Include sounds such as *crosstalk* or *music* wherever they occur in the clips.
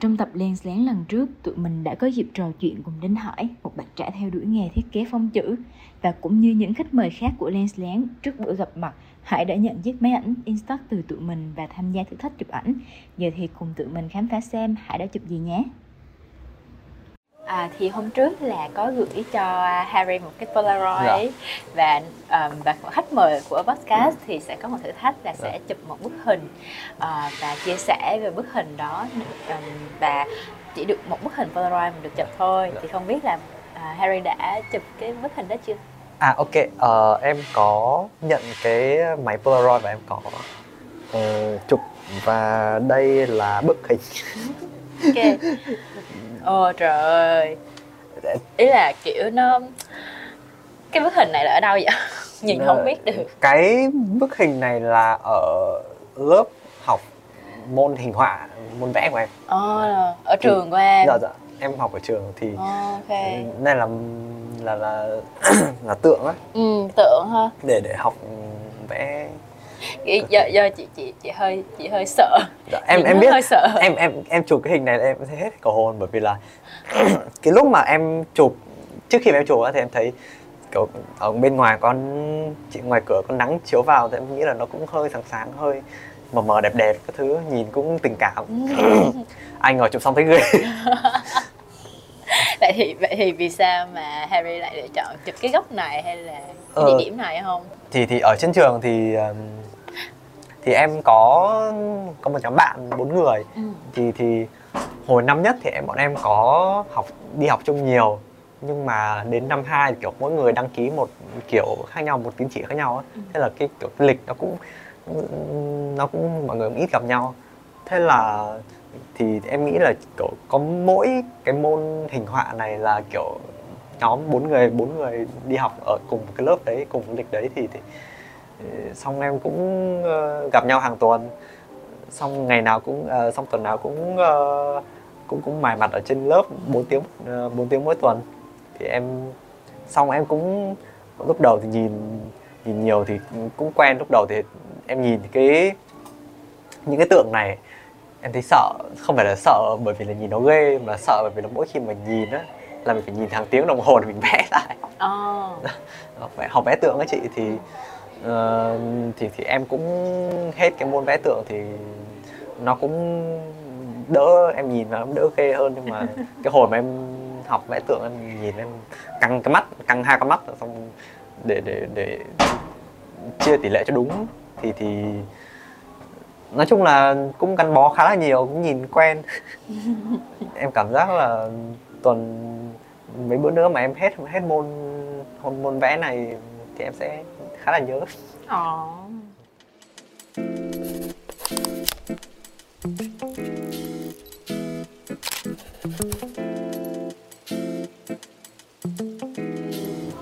Trong tập len Lén lần trước, tụi mình đã có dịp trò chuyện cùng Đinh Hải, một bạn trẻ theo đuổi nghề thiết kế phong chữ. Và cũng như những khách mời khác của Lens Lén, trước buổi gặp mặt, Hải đã nhận chiếc máy ảnh Instax từ tụi mình và tham gia thử thách chụp ảnh. Giờ thì cùng tụi mình khám phá xem Hải đã chụp gì nhé. À, thì hôm trước là có gửi cho Harry một cái Polaroid Dạ. và um, và khách mời của podcast thì sẽ có một thử thách là sẽ chụp một bức hình à, và chia sẻ về bức hình đó um, và chỉ được một bức hình Polaroid mình được chụp thôi Dạ. thì không biết là à, Harry đã chụp cái bức hình đó chưa? À ok, ờ, em có nhận cái máy Polaroid và em có ờ, chụp và đây là bức hình. Ok. *laughs* Ồ trời ơi. Ý là kiểu nó cái bức hình này là ở đâu vậy? *laughs* Nhìn không biết được. Cái bức hình này là ở lớp học môn hình họa, môn vẽ của em. Ồ, ở trường của em. Dạ dạ, em học ở trường thì Ồ, ok. này là là là *clears throat* là tượng á Ừ, tượng ha. để để học vẽ. Do, do chị chị chị hơi chị hơi sợ. Dạ, em Chị em biết hơi sợ. em em em chụp cái hình này em thấy hết cầu hồn bởi vì là *clears throat* cái lúc mà em chụp trước khi mà em chụp á thì em thấy kiểu ở bên ngoài con chị ngoài cửa con nắng chiếu vào thì em nghĩ là nó cũng hơi sáng sáng hơi mờ mờ đẹp đẹp cái thứ nhìn cũng tình cảm *clears throat* anh ngồi chụp xong thấy ghê *laughs* vậy thì vậy thì vì sao mà Harry lại lựa chọn chụp cái góc này hay là cái Ờ. địa điểm này không? thì thì ở trên trường thì um, thì em có có một nhóm bạn bốn người Ừ. thì thì hồi năm nhất thì em bọn em có học đi học chung nhiều nhưng mà đến năm hai kiểu mỗi người đăng ký một kiểu khác nhau một tín chỉ khác nhau á Ừ. thế là cái kiểu lịch nó cũng nó cũng mọi người cũng ít gặp nhau thế là thì em nghĩ là kiểu có mỗi cái môn hình họa này là kiểu nhóm bốn người bốn người đi học ở cùng một cái lớp đấy cùng lịch đấy thì, thì xong em cũng ờ, gặp nhau hàng tuần. Xong ngày nào cũng ờ, xong tuần nào cũng ờ, cũng cũng mài mặt ở trên lớp 4 tiếng uh, 4 tiếng mỗi tuần. Thì em xong em cũng lúc đầu thì nhìn nhìn nhiều thì cũng quen. Lúc đầu thì em nhìn cái những cái tượng này em thấy sợ. Không phải là sợ bởi vì là nhìn nó ghê mà sợ bởi vì là mỗi khi mà nhìn á là mình phải nhìn hàng tiếng đồng hồ để mình vẽ lại. *laughs* Vẽ, học vẽ tượng á chị thì ờ, thì thì em cũng hết cái môn vẽ tượng thì nó cũng đỡ em nhìn nó đỡ ghê hơn. Nhưng mà *laughs* cái hồi mà em học vẽ tượng em nhìn em căng cái mắt căng hai con mắt xong để để để chia tỷ lệ cho đúng. Thì thì nói chung là cũng gắn bó khá là nhiều cũng nhìn quen. *laughs* Em cảm giác là tuần mấy bữa nữa mà em hết hết môn môn môn vẽ này thì em sẽ khá là nhớ Ồ.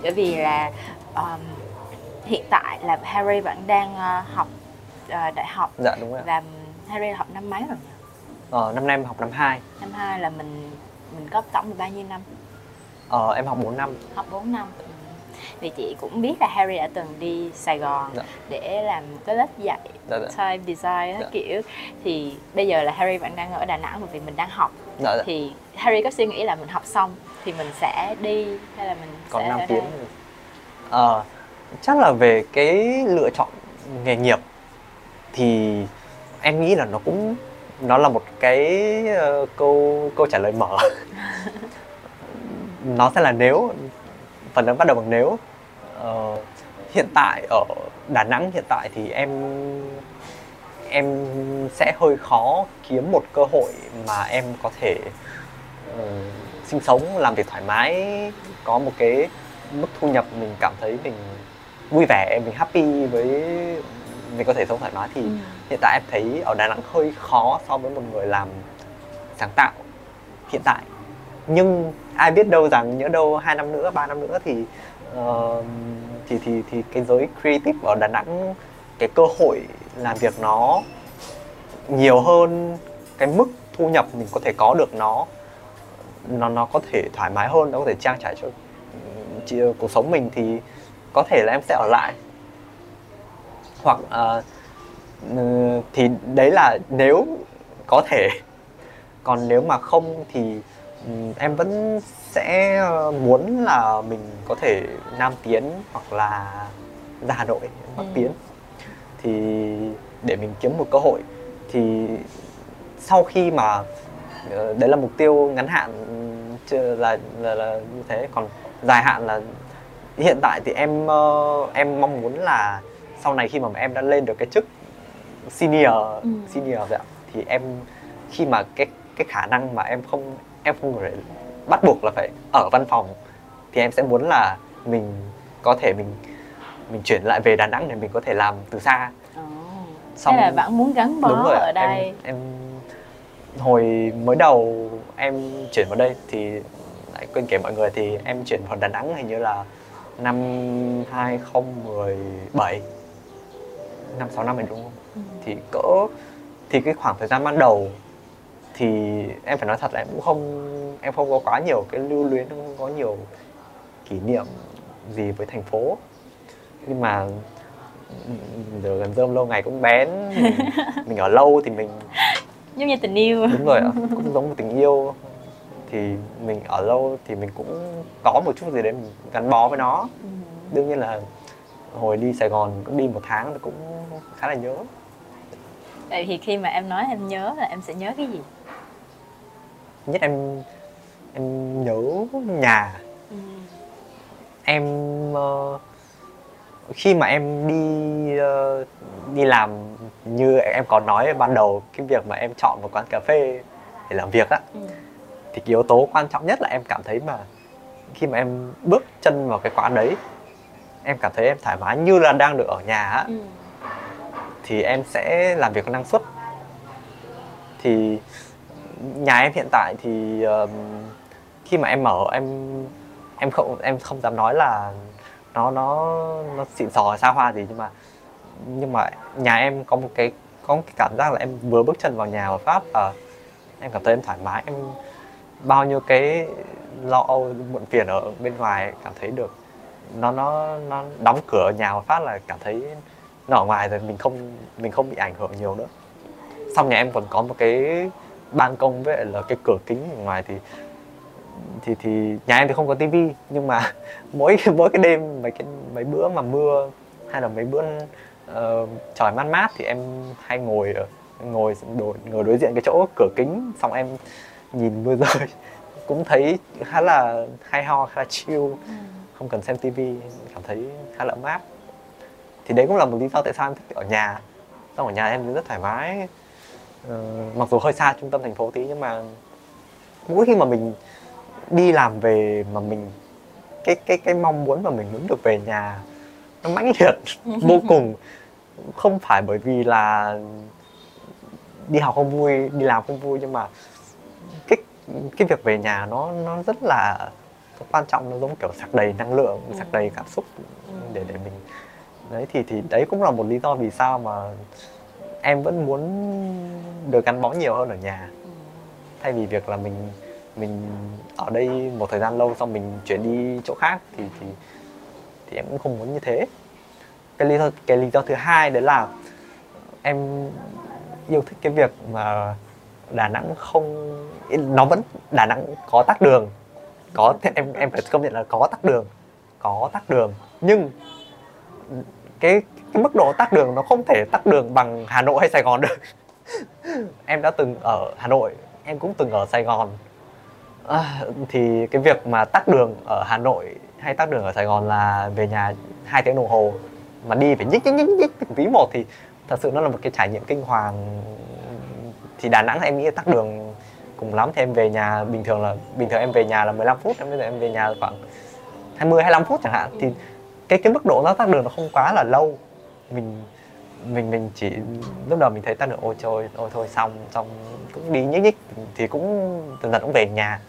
Bởi vì là um, hiện tại là Harry vẫn đang ờ, học ờ, đại học dạ đúng rồi và Harry học năm mấy rồi nhỉ? ờ, năm nay em học năm 2 Năm hai là mình mình có tổng là bao nhiêu năm? ờ, em học 4 năm học 4 năm Ừ. vì chị cũng biết là Harry đã từng đi Sài Gòn Dạ. để làm cái lớp dạy dạ dạ type design Dạ. kiểu thì bây giờ là Harry vẫn đang ở Đà Nẵng bởi vì mình đang học dạ, dạ. thì Harry có suy nghĩ là mình học xong thì mình sẽ đi hay là mình còn sẽ 5 ở tiếng ờ, chắc là về cái lựa chọn nghề nghiệp thì em nghĩ là nó cũng nó là một cái ờ, câu câu trả lời mở *laughs* nó sẽ là nếu phần lớn bắt đầu bằng nếu Ờ, hiện tại ở Đà Nẵng hiện tại thì em em sẽ hơi khó kiếm một cơ hội mà em có thể ờ, sinh sống làm việc thoải mái có một cái mức thu nhập mình cảm thấy mình vui vẻ mình happy với mình có thể sống thoải mái thì Ừ. hiện tại em thấy ở Đà Nẵng hơi khó so với một người làm sáng tạo hiện tại nhưng ai biết đâu rằng nhỡ đâu hai năm nữa ba năm nữa thì uh, thì thì thì cái giới creative ở Đà Nẵng cái cơ hội làm việc nó nhiều hơn cái mức thu nhập mình có thể có được nó nó nó có thể thoải mái hơn nó có thể trang trải cho ừ, chị ờ, cuộc sống mình thì có thể là em sẽ ở lại. Hoặc uh, thì đấy là nếu có thể. Còn nếu mà không thì em vẫn sẽ ờ, muốn là mình có thể nam tiến hoặc là ra hà nội bắc Ừ. tiến thì để mình kiếm một cơ hội thì sau khi mà ờ, đấy là mục tiêu ngắn hạn là, là là như thế còn dài hạn là hiện tại thì em ờ, em mong muốn là sau này khi mà em đã lên được cái chức senior Ừ. senior rồi ạ thì em khi mà cái cái khả năng mà em không em không phải bắt buộc là phải ở văn phòng thì em sẽ muốn là mình có thể mình mình chuyển lại về Đà Nẵng để mình có thể làm từ xa Ồ. Xong- Thế là bạn muốn gắn bó đúng rồi ở đây. em, em hồi mới đầu em chuyển vào đây thì lại quên kể mọi người thì em chuyển vào Đà Nẵng hình như là năm 2017 năm sáu năm rồi đúng không Ừ. thì cỡ thì cái khoảng thời gian ban đầu thì em phải nói thật là em cũng không em không có quá nhiều cái lưu luyến không có nhiều kỷ niệm gì với thành phố nhưng mà giờ gần rơm lâu ngày cũng bén mình, mình ở lâu thì mình *laughs* Giống như tình yêu. đúng rồi ạ cũng giống một tình yêu thì mình ở lâu thì mình cũng có một chút gì đấy mình gắn bó với nó Ừ. đương nhiên là hồi đi Sài Gòn cũng đi một tháng thì cũng khá là nhớ Vậy thì khi mà em nói em nhớ là em sẽ nhớ cái gì? Nhất em em nhớ nhà Ừ. em ờ, khi mà em đi ờ, đi làm như em có nói ban đầu cái việc mà em chọn một quán cà phê để làm việc á Ừ. thì cái yếu tố quan trọng nhất là em cảm thấy mà khi mà em bước chân vào cái quán đấy em cảm thấy em thoải mái như là đang được ở nhà á Ừ. thì em sẽ làm việc năng suất thì nhà em hiện tại thì ờm, khi mà em mở em em không em không dám nói là nó nó nó xịn sò xa hoa gì nhưng mà nhưng mà nhà em có một cái có một cái cảm giác là em vừa bước chân vào nhà và phát và em cảm thấy em thoải mái. Em bao nhiêu cái lo âu muộn phiền ở bên ngoài cảm thấy được nó nó nó đóng cửa nhà một phát là cảm thấy nó ở ngoài rồi mình không mình không bị ảnh hưởng nhiều nữa. Xong nhà em còn có một cái ban công với lại là cái cửa kính ở ngoài thì thì thì nhà em thì không có tivi nhưng mà *laughs* mỗi mỗi cái đêm mấy cái mấy bữa mà mưa hay là mấy bữa ờ, trời mát mát thì em hay ngồi ở ngồi đối, ngồi đối diện cái chỗ cửa kính xong em nhìn mưa *laughs* rơi cũng thấy khá là hay ho khá là chill Ừ. không cần xem tivi cảm thấy khá là ấm áp thì đấy cũng là một lý do tại sao em thích ở nhà. Xong ở nhà em rất thoải mái Ờ, mặc dù hơi xa trung tâm thành phố tí nhưng mà mỗi khi mà mình đi làm về mà mình cái cái cái mong muốn mà mình muốn được về nhà nó mãnh liệt *laughs* vô cùng không phải bởi vì là đi học không vui đi làm không vui nhưng mà cái cái việc về nhà nó nó rất là quan trọng nó giống kiểu sạc đầy năng lượng Ừ. sạc đầy cảm xúc để để mình đấy thì thì đấy cũng là một lý do vì sao mà em vẫn muốn được gắn bó nhiều hơn ở nhà. Ừ. thay vì việc là mình mình ở đây một thời gian lâu xong mình chuyển đi chỗ khác thì thì thì em cũng không muốn như thế. Cái lý do cái lý do thứ hai đấy là em yêu thích cái việc mà Đà Nẵng không nó vẫn Đà Nẵng có tắc đường. Có em em phải công nhận là có tắc đường có tắc đường. Nhưng cái cái mức độ tắc đường nó không thể tắc đường bằng Hà Nội hay Sài Gòn được. *laughs* Em đã từng ở Hà Nội em cũng từng ở Sài Gòn. À, thì cái việc mà tắc đường ở Hà Nội hay tắc đường ở Sài Gòn là về nhà hai tiếng đồng hồ mà đi phải nhích nhích nhích nhích từng tí một thì thật sự nó là một cái trải nghiệm kinh hoàng. Thì Đà Nẵng em nghĩ tắc đường cùng lắm thì em về nhà bình thường là bình thường em về nhà là 15 phút em bây giờ em về nhà khoảng 20 25 phút chẳng hạn. Thì cái cái mức độ nó tắc đường nó không quá là lâu mình mình mình chỉ lúc đầu mình thấy tắc đường ôi trời ôi thôi xong xong cũng đi nhích nhích thì cũng dần dần cũng về nhà.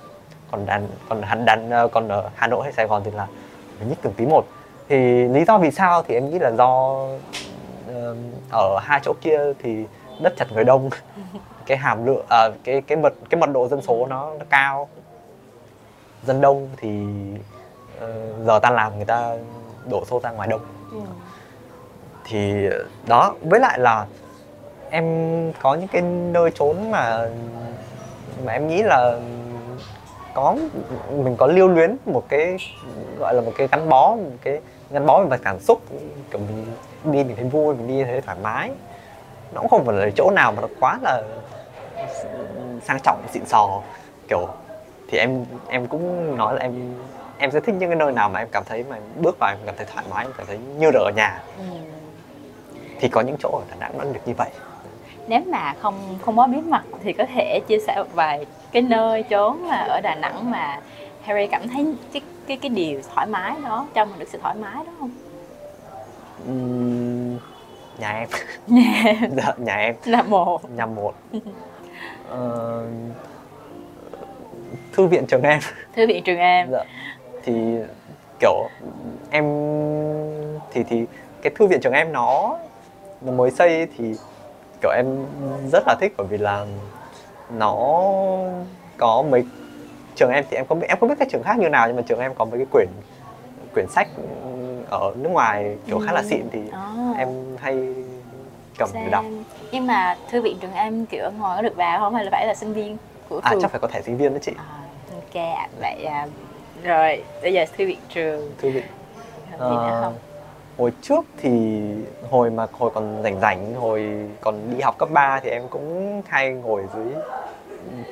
Còn đàn còn hắn đàn còn ở Hà Nội hay Sài Gòn thì là mình nhích từng tí một. Thì lý do vì sao thì em nghĩ là do ờ, ở hai chỗ kia thì đất chật người đông. *laughs* Cái hàm lượng à, cái cái mật cái mật độ dân số nó, nó cao. Dân đông thì ờ, giờ tan làm người ta đổ xô ra ngoài đông. Ừ thì, đó, với lại là em có những cái nơi trốn mà mà em nghĩ là có, mình có lưu luyến một cái, gọi là một cái gắn bó, một cái gắn bó về mặt cảm xúc, kiểu mình đi mình thấy vui, mình đi thấy thoải mái nó cũng không phải là chỗ nào mà nó quá là sang trọng, xịn sò, kiểu, thì em em cũng nói là em em sẽ thích những cái nơi nào mà em cảm thấy mà bước vào em cảm thấy thoải mái, em cảm thấy như được ở nhà Ừ thì có những chỗ ở Đà Nẵng nó được như vậy. Nếu mà không không có bí mật thì có thể chia sẻ một vài cái nơi chốn mà ở Đà Nẵng mà Harry cảm thấy cái cái cái điều thoải mái đó trong mình được sự thoải mái đó không? Ừm, nhà em. Nhà *laughs* Dạ, nhà em. Là một. Nhà một. *laughs* Ờ, thư viện trường em. Thư viện trường em. Dạ. thì kiểu em thì thì cái thư viện trường em nó mới xây thì kiểu em rất là thích bởi vì là nó có mấy trường em thì em không biết em không biết các trường khác như nào nhưng mà trường em có mấy cái quyển quyển sách ở nước ngoài kiểu khá là Ừ. xịn thì Đó. em hay cầm để đọc. Nhưng mà thư viện trường em kiểu ở ngoài có được vào không hay là phải là sinh viên của à trường? chắc phải có thẻ sinh viên đó chị À, ok vậy à, rồi bây giờ thư viện trường thư viện Ờ, không? Hồi trước thì hồi mà hồi còn rảnh rảnh hồi còn đi học cấp 3 thì em cũng hay ngồi dưới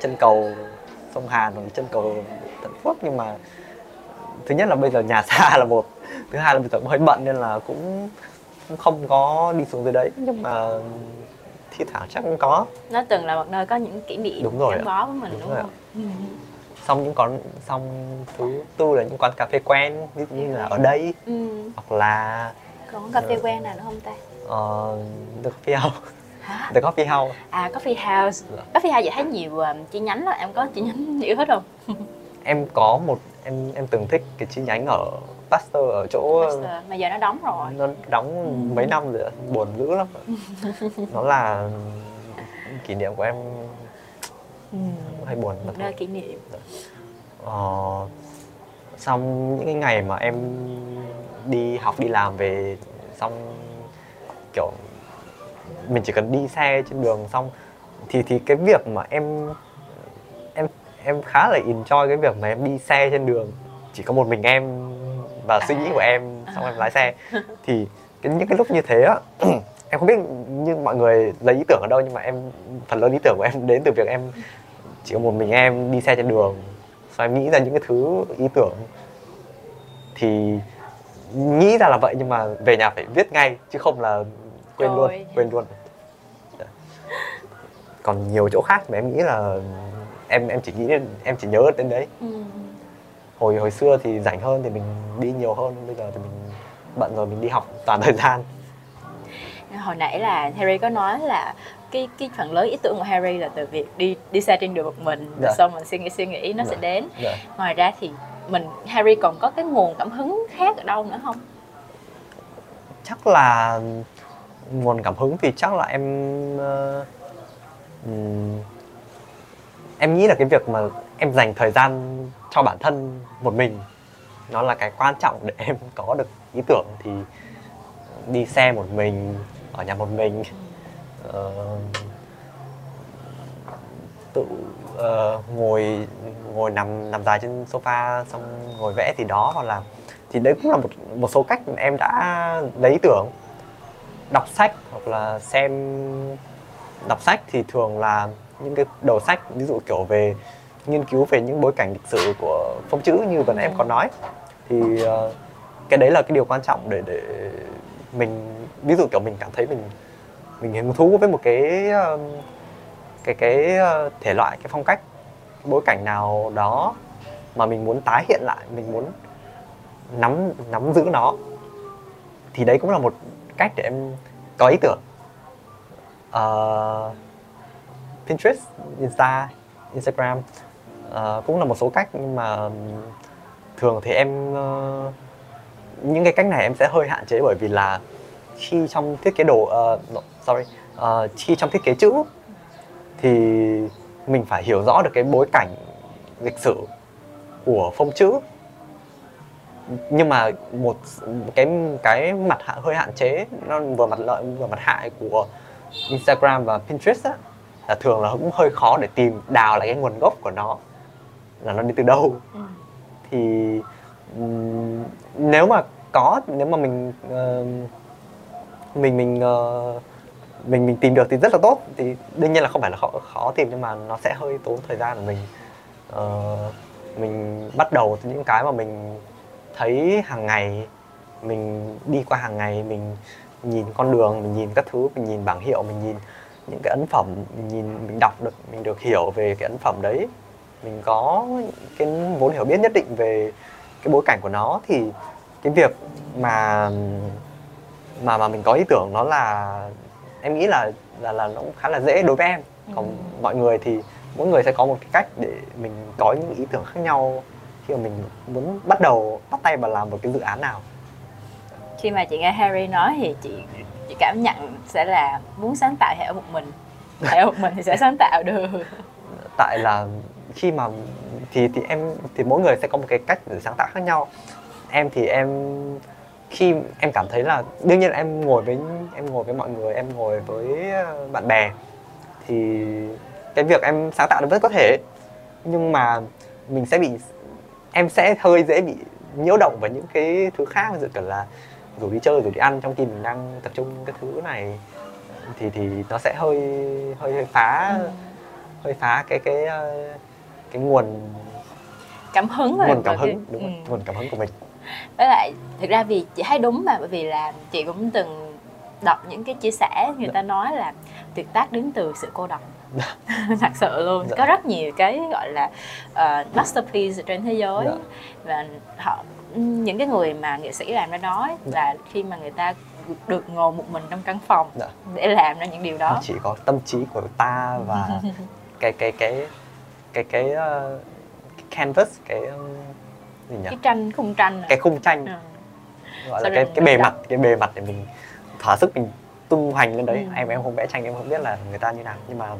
chân cầu sông Hàn hoặc chân cầu Thuận Phước nhưng mà thứ nhất là bây giờ nhà *laughs* xa là một thứ hai là bây giờ cũng hơi bận nên là cũng không có đi xuống dưới đấy. Nhưng mà thi thoảng chắc cũng có. Nó từng là một nơi có những kỷ niệm Đúng rồi gắn bó với mình Đúng đúng, không? Ừ. xong những quán xong thứ tư là những quán cà phê quen ví dụ như là ở đây Ừ. hoặc là Còn có cà phê Ờ. quen nào nữa không ta? uh, The Coffee House Hả? The Coffee House À Coffee House. Dạ. Coffee House vậy thấy nhiều um, chi nhánh đó, em có chi nhánh *laughs* yêu thích không? *laughs* em có một em em từng thích cái chi nhánh ở Pasteur ở chỗ Master, Mà giờ nó đóng rồi. nó đóng mấy năm rồi buồn dữ lắm *laughs* nó là kỷ niệm của em Ừ. hay buồn Một nơi kỷ niệm. ờ, xong những cái ngày mà em đi học đi làm về xong kiểu mình chỉ cần đi xe trên đường xong thì thì cái việc mà em em em khá là enjoy cái việc mà em đi xe trên đường. Chỉ có một mình em và suy nghĩ của em xong em lái xe. *laughs* Thì cái những cái lúc như thế á *clears throat* em không biết như mọi người lấy ý tưởng ở đâu nhưng mà em phần lớn ý tưởng của em đến từ việc em chỉ có một mình em đi xe trên đường xong em nghĩ ra những cái thứ ý tưởng thì nghĩ ra là vậy nhưng mà về nhà phải viết ngay chứ không là quên luôn Rồi. quên luôn còn nhiều chỗ khác mà em nghĩ là em em chỉ nghĩ đến em chỉ nhớ đến đấy Ừ. hồi hồi xưa thì rảnh hơn thì mình đi nhiều hơn bây giờ thì mình bận rồi mình đi học toàn thời gian Hồi nãy là Harry có nói là cái cái phần lớn ý tưởng của Harry là từ việc đi đi xe trên đường một mình Dạ. xong mình suy nghĩ suy nghĩ nó Dạ. sẽ đến dạ. ngoài ra thì mình Harry còn có cái nguồn cảm hứng khác ở đâu nữa không chắc là nguồn cảm hứng thì chắc là em ừm, em nghĩ là cái việc mà em dành thời gian cho bản thân một mình nó là cái quan trọng để *laughs* em có được ý tưởng thì đi xe một mình ở nhà một mình ờ, tự ờ, ngồi ngồi nằm nằm dài trên sofa xong ngồi vẽ thì đó hoặc là thì đấy cũng là một một số cách em đã lấy ý tưởng. Đọc sách hoặc là xem đọc sách thì thường là những cái đầu sách ví dụ kiểu về nghiên cứu về những bối cảnh lịch sử của phong chữ như vừa nãy em có nói. Thì ờ, cái đấy là cái điều quan trọng để để mình ví dụ kiểu mình cảm thấy mình mình hứng thú với một cái cái cái ờ, thể loại cái phong cách cái bối cảnh nào đó mà mình muốn tái hiện lại mình muốn nắm nắm giữ nó thì đấy cũng là một cách để em có ý tưởng. Uh, Pinterest, Insta, Instagram uh, cũng là một số cách nhưng mà thường thì em uh, những cái cách này em sẽ hơi hạn chế bởi vì là khi trong thiết kế đồ uh, sorry ờ, khi trong thiết kế chữ thì mình phải hiểu rõ được cái bối cảnh lịch sử của phông chữ. Nhưng mà một cái cái mặt hạ, hơi hạn chế nó vừa mặt lợi vừa mặt hại của Instagram và Pinterest á, là thường là cũng hơi khó để tìm đào lại cái nguồn gốc của nó. Là nó đi từ đâu? Ừ. thì um, nếu mà có nếu mà mình uh, mình mình uh, mình mình tìm được thì rất là tốt. Thì đương nhiên là không phải là khó, khó tìm nhưng mà nó sẽ hơi tốn thời gian của mình. Uh, mình bắt đầu từ những cái mà mình thấy hàng ngày mình đi qua hàng ngày mình nhìn con đường mình nhìn các thứ mình nhìn bảng hiệu mình nhìn những cái ấn phẩm mình nhìn mình đọc được mình được hiểu về cái ấn phẩm đấy. Mình có cái vốn hiểu biết nhất định về cái bối cảnh của nó. Thì cái việc mà mà mà mình có ý tưởng nó là em nghĩ là là là nó cũng khá là dễ đối với em. Còn ừ. mọi người thì mỗi người sẽ có một cái cách để mình có những ý tưởng khác nhau khi mà mình muốn bắt đầu bắt tay vào làm một cái dự án nào. Khi mà chị nghe Harry nói thì chị chị cảm nhận sẽ là muốn sáng tạo thì ở một mình. Ở một mình thì sẽ sáng tạo được. Tại là khi mà thì thì em thì mỗi người sẽ có một cái cách để sáng tạo khác nhau. Em thì em khi em cảm thấy là đương nhiên là em ngồi với em ngồi với mọi người em ngồi với ờ, bạn bè thì cái việc em sáng tạo nó vẫn có thể nhưng mà mình sẽ bị em sẽ hơi dễ bị nhiễu động vào những cái thứ khác ví dụ kiểu là rủ đi chơi rủ đi ăn trong khi mình đang tập trung cái thứ này thì thì nó sẽ hơi hơi hơi phá ừ. hơi phá cái cái ờ, cái nguồn cảm hứng nguồn cảm hứng đúng ừ. nguồn cảm hứng của mình với lại thực ra vì chị thấy đúng mà bởi vì là chị cũng từng đọc những cái chia sẻ người ta nói là tuyệt tác đến từ sự cô độc *laughs* thật sự luôn dạ. có rất nhiều cái gọi là uh, masterpiece trên thế giới dạ. và họ những cái người mà nghệ sĩ làm ra nói dạ. là khi mà người ta được ngồi một mình trong căn phòng dạ. để làm ra những điều đó chỉ có tâm trí của ta và *laughs* cái cái cái cái cái, uh, cái canvas cái um, gì nhỉ? Cái tranh khung tranh cái khung tranh. Ừ. gọi là cái cái bề mặt cái bề mặt để mình thỏa sức mình tung hoành lên đấy. Ừ. em em không vẽ tranh em không biết là người ta như nào. Nhưng mà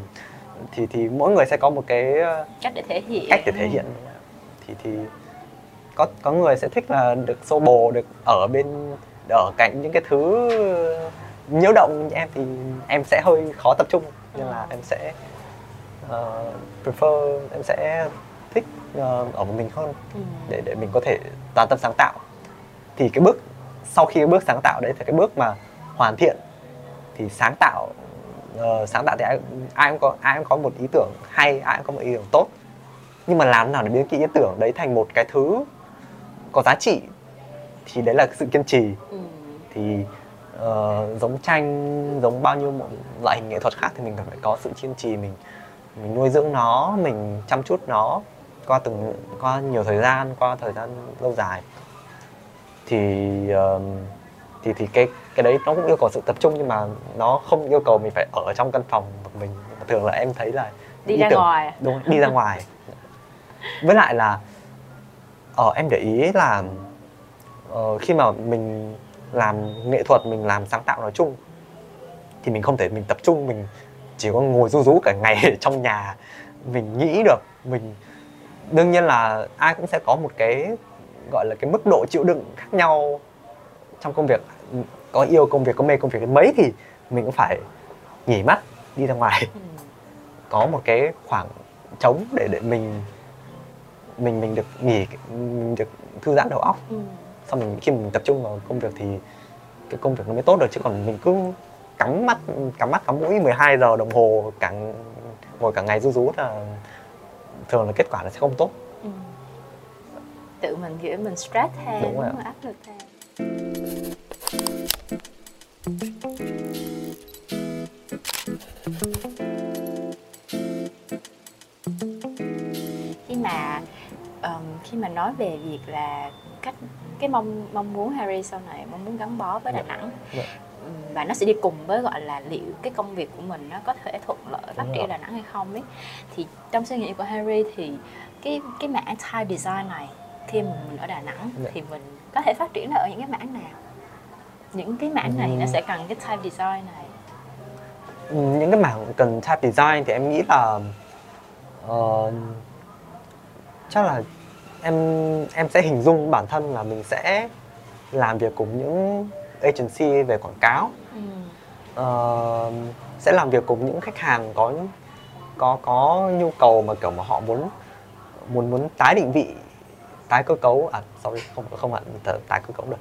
thì thì mỗi người sẽ có một cái ờ, cách để thể hiện. cách để thể hiện. Thì thì có có người sẽ thích là được xô bồ được ở bên ở cạnh những cái thứ nhiễu động như em thì em sẽ hơi khó tập trung. Nên là em sẽ uh, prefer em sẽ ở một mình hơn ừ. để để mình có thể toàn tâm sáng tạo thì cái bước sau khi cái bước sáng tạo đấy thì cái bước mà hoàn thiện thì sáng tạo uh, sáng tạo thì ai, ai cũng có ai cũng có một ý tưởng hay ai cũng có một ý tưởng tốt nhưng mà làm nào để biến cái ý tưởng đấy thành một cái thứ có giá trị thì đấy là sự kiên trì ừ. thì uh, giống tranh giống bao nhiêu loại hình nghệ thuật khác thì mình cần phải có sự kiên trì mình mình nuôi dưỡng nó mình chăm chút nó qua từng qua nhiều thời gian qua thời gian lâu dài. Thì uh, thì thì cái cái đấy nó cũng yêu cầu sự tập trung nhưng mà nó không yêu cầu mình phải ở trong căn phòng một mình. Thường là em thấy là đi ra tưởng, ngoài. đúng đi ra ngoài. Với lại là ờ em để ý là uh, khi mà mình làm nghệ thuật mình làm sáng tạo nói chung thì mình không thể mình tập trung mình chỉ có ngồi ru rú cả ngày *laughs* ở trong nhà. Mình nghĩ được mình đương nhiên là ai cũng sẽ có một cái gọi là cái mức độ chịu đựng khác nhau trong công việc. Có yêu công việc có mê công việc. Đến mấy thì mình cũng phải nghỉ mắt đi ra ngoài. Ừ. *laughs* có một cái khoảng trống để để mình mình mình được nghỉ mình được thư giãn đầu óc. Ừ. xong mình khi mình tập trung vào công việc thì cái công việc nó mới tốt được. Chứ còn mình cứ cắm mắt cắm mắt cắm mũi 12 giờ đồng hồ cả ngồi cả ngày rú rú là thường là kết quả nó sẽ không tốt ừ. tự mình kiểu mình stress thêm đúng rồi áp lực thêm khi mà um, khi mà nói về việc là cách cái mong mong muốn Harry sau này mong muốn gắn bó với Đà dạ. Nẵng yeah. Dạ. và nó sẽ đi cùng với gọi là liệu cái công việc của mình nó có thể thuận lợi phát triển Đà Nẵng hay không ấy thì trong suy nghĩ của Harry thì cái cái mảng type design này khi mà mình ở Đà Nẵng yeah. Dạ. thì mình có thể phát triển ở những cái mảng nào những cái mảng này ừ. nó sẽ cần cái type design này những cái mảng cần type design thì em nghĩ là uh, chắc là em em sẽ hình dung bản thân là mình sẽ làm việc cùng những agency về quảng cáo ừ. uh, sẽ làm việc cùng những khách hàng có có có nhu cầu mà kiểu mà họ muốn muốn muốn tái định vị tái cơ cấu. À sorry không không hẳn tái cơ cấu được.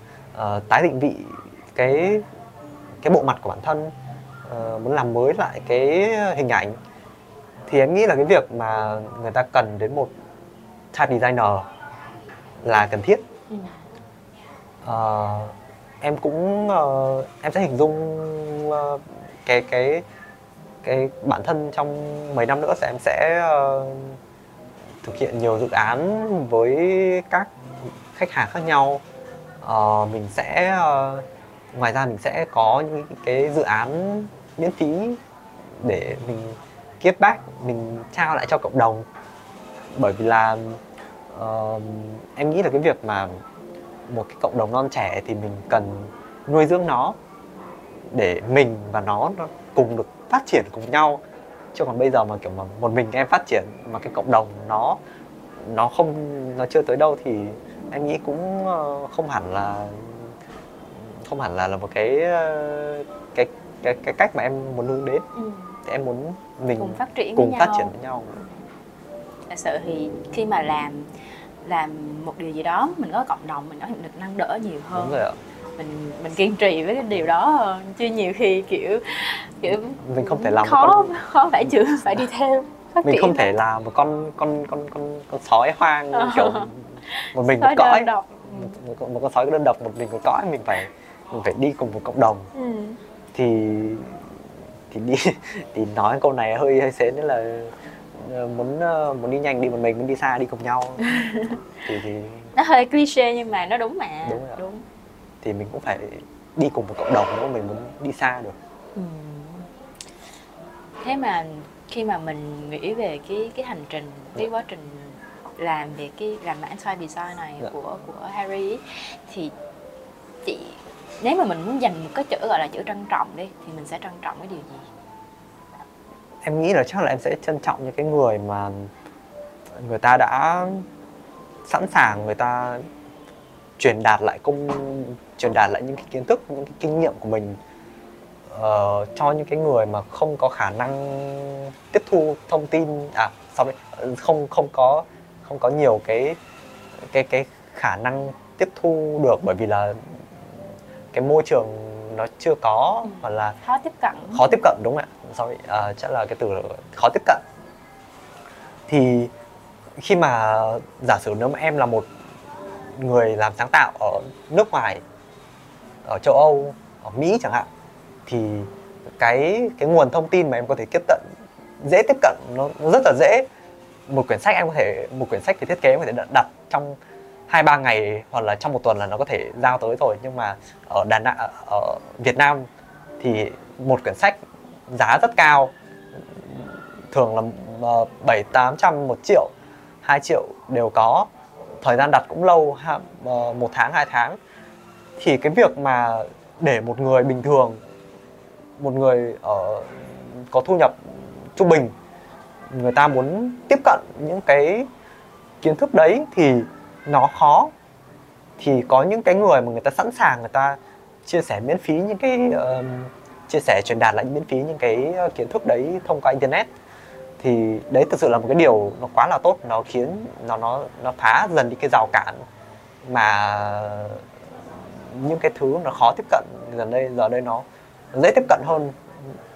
Uh, tái định vị cái cái bộ mặt của bản thân uh, muốn làm mới lại cái hình ảnh thì em nghĩ là cái việc mà người ta cần đến một type designer là cần thiết. Uh, em cũng uh, em sẽ hình dung uh, cái cái cái bản thân trong mấy năm nữa sẽ em sẽ uh, thực hiện nhiều dự án với các khách hàng khác nhau. Uh, mình sẽ uh, ngoài ra mình sẽ có những cái dự án miễn phí để mình give back mình trao lại cho cộng đồng. Bởi vì là uh, em nghĩ là cái việc mà một cái cộng đồng non trẻ thì mình cần nuôi dưỡng nó để mình và nó, nó cùng được phát triển cùng nhau. Chứ còn bây giờ mà kiểu mà một mình em phát triển mà cái cộng đồng nó nó không nó chưa tới đâu thì em nghĩ cũng ờ, không hẳn là không hẳn là là một cái ờ, cái cái cái cách mà em muốn hướng đến. Ừ. em muốn mình cùng phát triển cùng với phát nhau. triển với nhau. Thật sự thì khi mà làm làm một điều gì đó mình có cộng đồng mình có được nâng đỡ nhiều hơn. Đúng rồi ạ mình mình kiên trì với cái điều đó hơn. Chứ nhiều khi kiểu kiểu mình không thể làm khó con... khó phải chịu phải đi theo phát mình triển không thể là một con con con con con sói hoang Ờ. kiểu một mình một Sói cõi. đơn độc. một, một, một con sói đơn độc một mình một cõi mình phải mình phải đi cùng một cộng đồng. Ừ. thì thì đi *laughs* thì nói câu này hơi hơi xến nữa là ờ, muốn ờ, muốn đi nhanh đi một mình muốn đi xa đi cùng nhau. *laughs* Thì thì nó hơi cliché nhưng mà nó đúng mà. Đúng rồi đúng thì mình cũng phải đi cùng một cộng đồng nếu mình muốn đi xa được Ừ. thế mà khi mà mình nghĩ về cái cái hành trình cái quá trình làm về cái làm mảng toy design này Dạ. của của Harry thì chị nếu mà mình muốn dành một cái chữ gọi là chữ trân trọng đi thì mình sẽ trân trọng cái điều gì em nghĩ là chắc là em sẽ trân trọng những cái người mà người ta đã sẵn sàng người ta truyền đạt lại công truyền đạt lại những cái kiến thức những cái kinh nghiệm của mình ờ, cho những cái người mà không có khả năng tiếp thu thông tin à sorry không không có không có nhiều cái cái cái khả năng tiếp thu được bởi vì là cái môi trường nó chưa có Ừ. hoặc là khó tiếp cận. Khó tiếp cận đúng không ạ. Sorry à, chắc là cái từ là khó tiếp cận. Thì khi mà giả sử nếu mà em là một người làm sáng tạo ở nước ngoài ở châu Âu ở Mỹ chẳng hạn thì cái cái nguồn thông tin mà em có thể tiếp cận dễ tiếp cận nó, nó rất là dễ. Một quyển sách em có thể một quyển sách thì thiết kế em có thể đặt- trong hai ba ngày hoặc là trong một tuần là nó có thể giao tới rồi. Nhưng mà ở Đà Nẵng ở Việt Nam thì một quyển sách giá rất cao thường là ờ, bảy tám trăm một triệu 2 triệu đều có thời gian đặt cũng lâu ha- ờ, một tháng hai tháng. Thì cái việc mà để một người bình thường một người ở có thu nhập trung bình người ta muốn tiếp cận những cái kiến thức đấy thì nó khó. Thì có những cái người mà người ta sẵn sàng người ta chia sẻ miễn phí những cái uh, chia sẻ truyền đạt lại miễn phí những cái ờ, kiến thức đấy thông qua internet thì đấy thực sự là một cái điều nó quá là tốt, nó khiến nó nó nó phá dần đi cái rào cản mà những cái thứ nó khó tiếp cận gần đây, giờ đây nó dễ tiếp cận hơn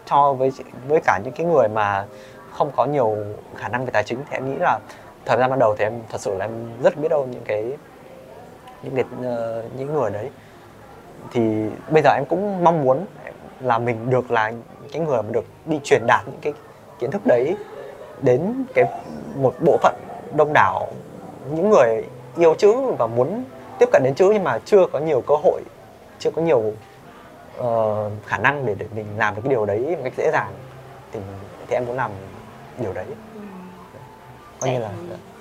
cho với với cả những cái người mà không có nhiều khả năng về tài chính. Thì em nghĩ là thời gian ban đầu thì em thật sự là em rất biết ơn những cái những cái ờ, những người đấy. Thì bây giờ em cũng mong muốn là mình được là cái người mà được đi truyền đạt những cái kiến thức đấy đến cái một bộ phận đông đảo những người yêu chữ và muốn tiếp cận đến chữ nhưng mà chưa có nhiều cơ hội chưa có nhiều ờ, khả năng để để mình làm được cái điều đấy một cách dễ dàng thì thì em muốn làm điều đấy Ừ. coi như là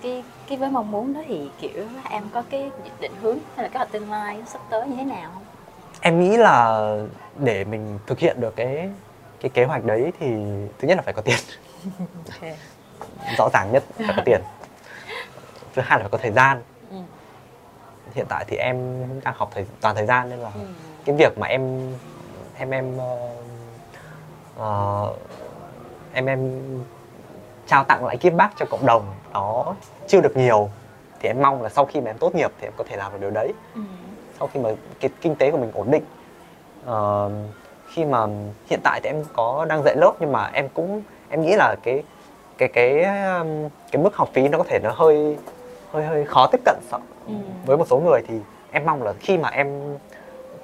cái cái với mong muốn đó thì kiểu em có cái định hướng hay là kế hoạch tương lai sắp tới như thế nào không? em nghĩ là để mình thực hiện được cái cái kế hoạch đấy thì thứ nhất là phải có tiền rõ ràng nhất phải có tiền thứ hai là phải có thời gian Ừ. hiện tại thì em đang học thời toàn thời gian nên là Ừ. cái việc mà em em em ờ, em em trao tặng lại give back cho cộng đồng nó chưa được nhiều thì em mong là sau khi mà em tốt nghiệp thì em có thể làm được điều đấy ừ. sau khi mà cái kinh tế của mình ổn định uh, khi mà hiện tại thì em có đang dạy lớp nhưng mà em cũng em nghĩ là cái cái cái um, cái mức học phí nó có thể nó hơi hơi hơi khó tiếp cận sợ Ừ. với một số người. Thì em mong là khi mà em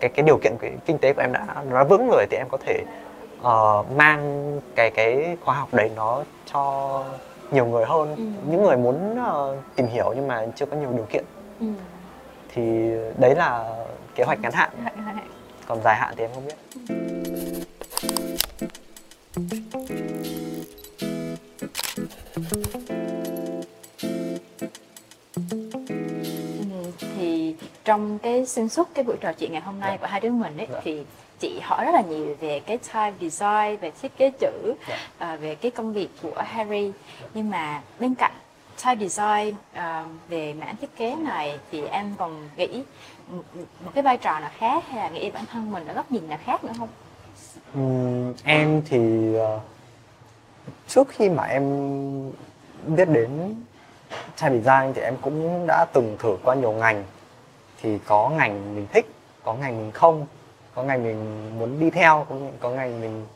cái cái điều kiện cái kinh tế của em đã nó vững rồi thì em có thể uh, mang cái cái khóa học đấy nó cho nhiều người hơn. Ừ. những người muốn uh, tìm hiểu nhưng mà chưa có nhiều điều kiện. Ừ. thì đấy là kế hoạch ngắn hạn. Còn dài hạn thì em không biết trong cái xuyên suốt cái buổi trò chuyện ngày hôm nay của hai đứa mình ấy Dạ. thì chị hỏi rất là nhiều về cái type design về thiết kế chữ Dạ. à, về cái công việc của Harry nhưng mà bên cạnh type design à, về mảng thiết kế này thì em còn nghĩ một, cái vai trò nào khác hay là nghĩ bản thân mình ở góc nhìn nào khác nữa không? Ừm, em thì ờ, trước khi mà em biết đến trang design thì em cũng đã từng thử qua nhiều ngành thì có ngành mình thích có ngành mình không có ngành mình muốn đi theo có, có ngành mình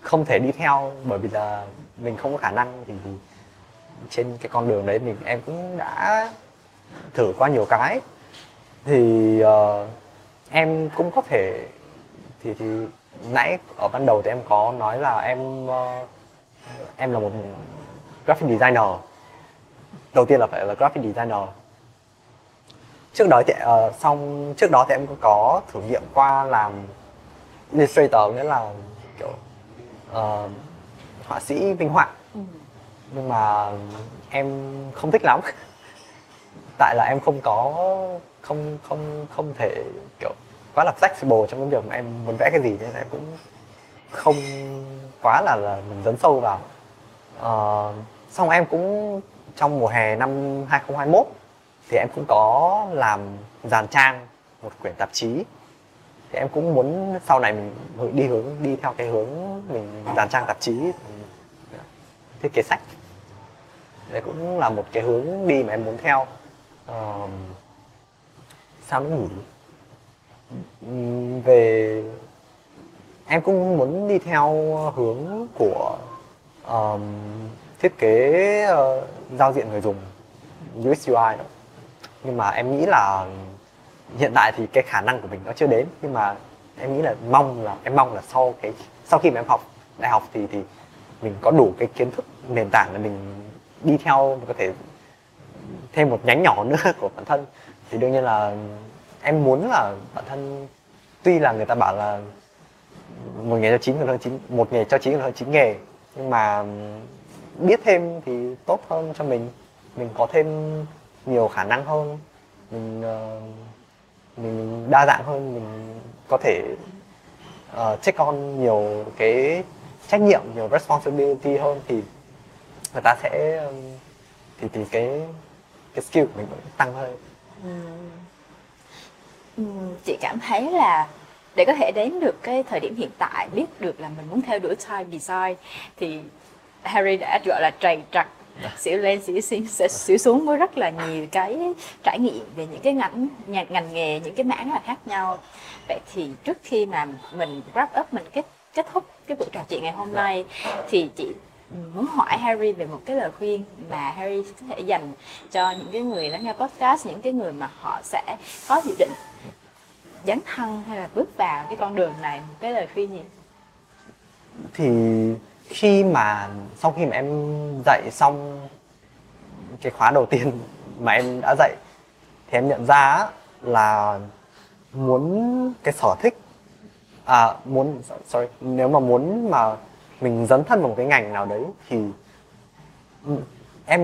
không thể đi theo bởi vì là mình không có khả năng thì, thì trên cái con đường đấy mình em cũng đã thử qua nhiều cái. Thì uh, em cũng có thể thì thì nãy ở ban đầu thì em có nói là em uh, em là một graphic designer. Đầu tiên là phải là graphic designer trước đó thì ờ, xong trước đó thì em cũng có thử nghiệm qua làm illustrator nghĩa là kiểu ờ, họa sĩ minh họa. Ừ. nhưng mà em không thích lắm. Tại là em không có không không không thể kiểu quá là flexible trong cái việc mà em muốn vẽ cái gì nên em cũng không quá là là mình dấn sâu vào. Ờ, xong em cũng trong mùa hè năm 2021 thì em cũng có làm dàn trang một quyển tạp chí. Thì em cũng muốn sau này mình đi hướng đi theo cái hướng mình dàn trang tạp chí thiết kế sách. Đấy cũng là một cái hướng đi mà em muốn theo. Um, sao nó ngủ về em cũng muốn đi theo hướng của um, thiết kế uh, giao diện người dùng UX UI đó nhưng mà em nghĩ là hiện tại thì cái khả năng của mình nó chưa đến. Nhưng mà em nghĩ là mong là, em mong là sau cái, sau khi mà em học đại học thì thì mình có đủ cái kiến thức, nền tảng để mình đi theo, mình có thể thêm một nhánh nhỏ nữa *laughs* của bản thân. Thì đương nhiên là em muốn là bản thân, tuy là người ta bảo là một nghề cho chín người hơn chín, một nghề cho chín người hơn chín nghề, nhưng mà biết thêm thì tốt hơn cho mình. Mình có thêm nhiều khả năng hơn. Mình uh, mình, mình đa dạng hơn mình có thể uh, take on nhiều cái trách nhiệm nhiều responsibility hơn thì người ta sẽ um, thì thì cái cái skill của mình cũng tăng hơn. Chị cảm thấy là để có thể đến được cái thời điểm hiện tại biết được là mình muốn theo đuổi time design thì Harry đã gọi là trầy trặc xỉu lên xỉu xỉu, xỉu xuống. Với rất là nhiều cái trải nghiệm về những cái ngành ngành, ngành nghề những cái mảng là khác nhau. Vậy thì trước khi mà mình wrap up mình kết kết thúc cái buổi trò chuyện ngày hôm nay thì chị muốn hỏi Harry về một cái lời khuyên mà Harry có thể dành cho những cái người lắng nghe podcast những cái người mà họ sẽ có dự định dấn thân hay là bước vào cái con đường này. Một cái lời khuyên gì? Thì khi mà sau khi mà em dạy xong cái khóa đầu tiên mà em đã dạy, thì em nhận ra là muốn cái sở thích à muốn, sorry, nếu mà muốn mà mình dấn thân vào một cái ngành nào đấy thì em,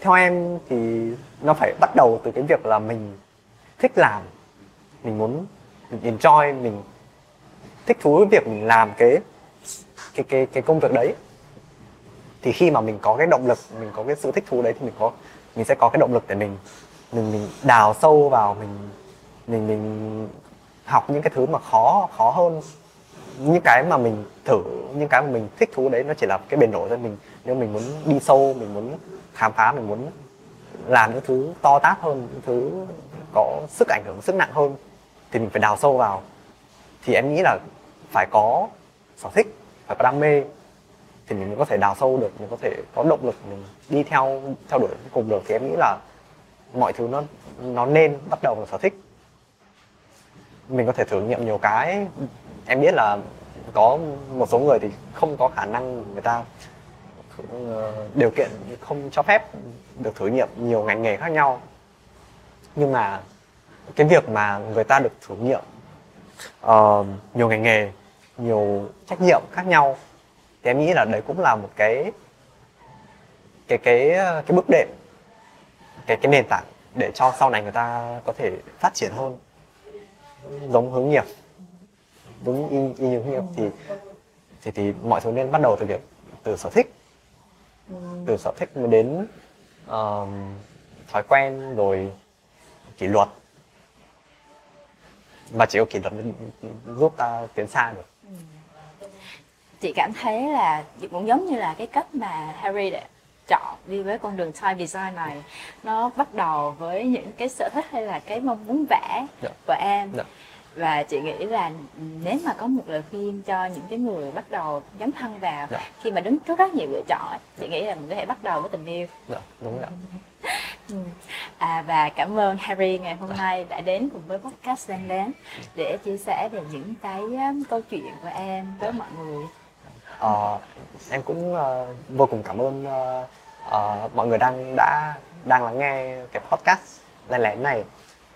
theo em thì nó phải bắt đầu từ cái việc là mình thích làm, mình muốn, mình enjoy, mình thích thú với việc mình làm cái cái cái cái công việc đấy. Thì khi mà mình có cái động lực, mình có cái sự thích thú đấy thì mình có, mình sẽ có cái động lực để mình mình mình đào sâu vào, mình mình mình học những cái thứ mà khó khó hơn. Những cái mà mình thử, những cái mà mình thích thú đấy nó chỉ là cái bền nổi thôi. Mình, nếu mình muốn đi sâu, mình muốn khám phá, mình muốn làm những thứ to tát hơn, những thứ có sức ảnh hưởng, sức nặng hơn, thì mình phải đào sâu vào. Thì em nghĩ là phải có sở thích phải có đam mê thì mình mới có thể đào sâu được mình có thể có động lực mình đi theo theo đuổi cùng được thì em nghĩ là mọi thứ nó nó nên bắt đầu là sở thích. Mình có thể thử nghiệm nhiều cái. Em biết là có một số người thì không có khả năng người ta ờ, điều kiện không cho phép được thử nghiệm nhiều ngành nghề khác nhau. Nhưng mà cái việc mà người ta được thử nghiệm uh, nhiều ngành nghề nhiều trách nhiệm khác nhau. Thì em nghĩ là đấy cũng là một cái cái cái cái bước đệm cái cái nền tảng để cho sau này người ta có thể phát triển hơn. Giống hướng nghiệp đúng y, y như hướng nghiệp thì thì thì mọi thứ nên bắt đầu từ việc từ sở thích. Từ sở thích mới đến uh, thói quen rồi kỷ luật. Mà chỉ có kỷ luật mới giúp ta tiến xa được chị cảm thấy là cũng giống như là cái cách mà Harry đã chọn đi với con đường time design này nó bắt đầu với những cái sở thích hay là cái mong muốn vẽ yeah. Dạ. của em yeah. Dạ. và chị nghĩ là nếu mà có một lời khuyên cho những cái người bắt đầu dấn thân vào yeah. Dạ. khi mà đứng trước rất nhiều lựa chọn chị nghĩ là mình có thể bắt đầu với tình yêu yeah, đúng rồi *laughs* ừ. à, và cảm ơn Harry ngày hôm nay đã đến cùng với podcast Lan Đến để chia sẻ về những cái um, câu chuyện của em với mọi người uh, em cũng uh, vô cùng cảm ơn uh, uh, mọi người đang đã đang lắng nghe cái podcast lén lén này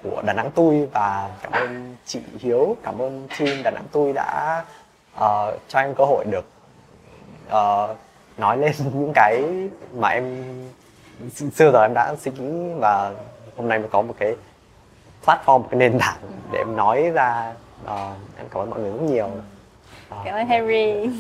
của Đà Nẵng Tui. Và cảm ơn chị Hiếu, cảm ơn team Đà Nẵng Tui đã uh, cho em cơ hội được uh, nói lên *laughs* những cái mà em xưa giờ em đã suy nghĩ. Và hôm nay mới có một cái platform, một cái nền tảng để em nói ra. Uh, em cảm ơn mọi người rất nhiều. Ơn Harry